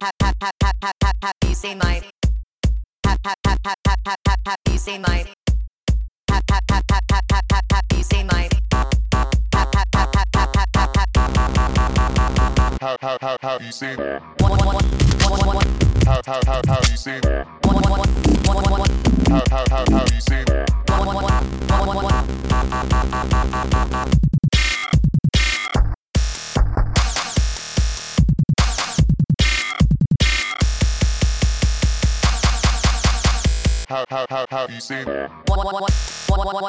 Happy say my Happy say my Happy say my How how how how you say that? one one one one one one How how how how you say that? one one one one one How how how how you one one one one one one one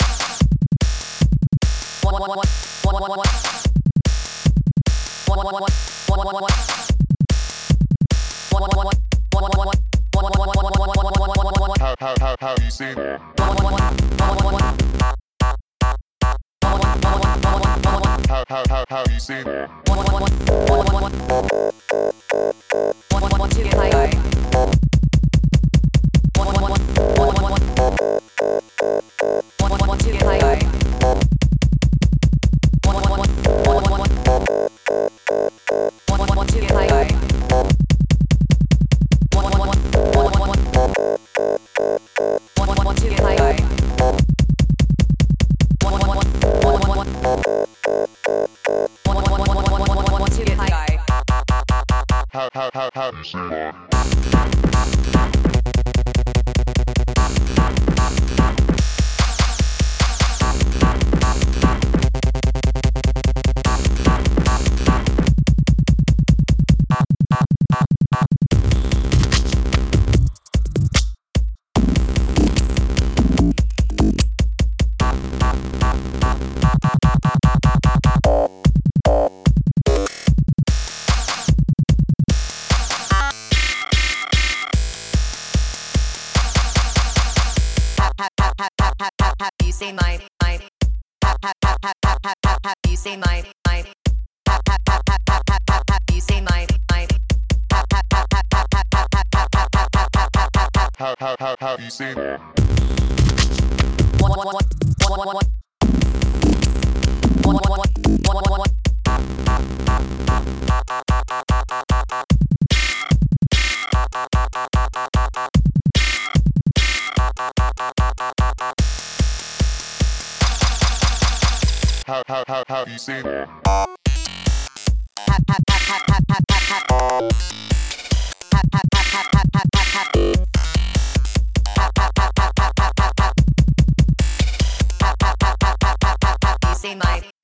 one one one one one one How how how how you how you? How how how how you say my my Happy say my my my my how you one one one How how how how you? Happy say my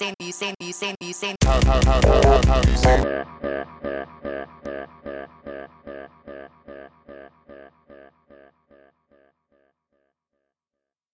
seen, you seen, you seen, you seen. How, how, how, how, how, how, you seen.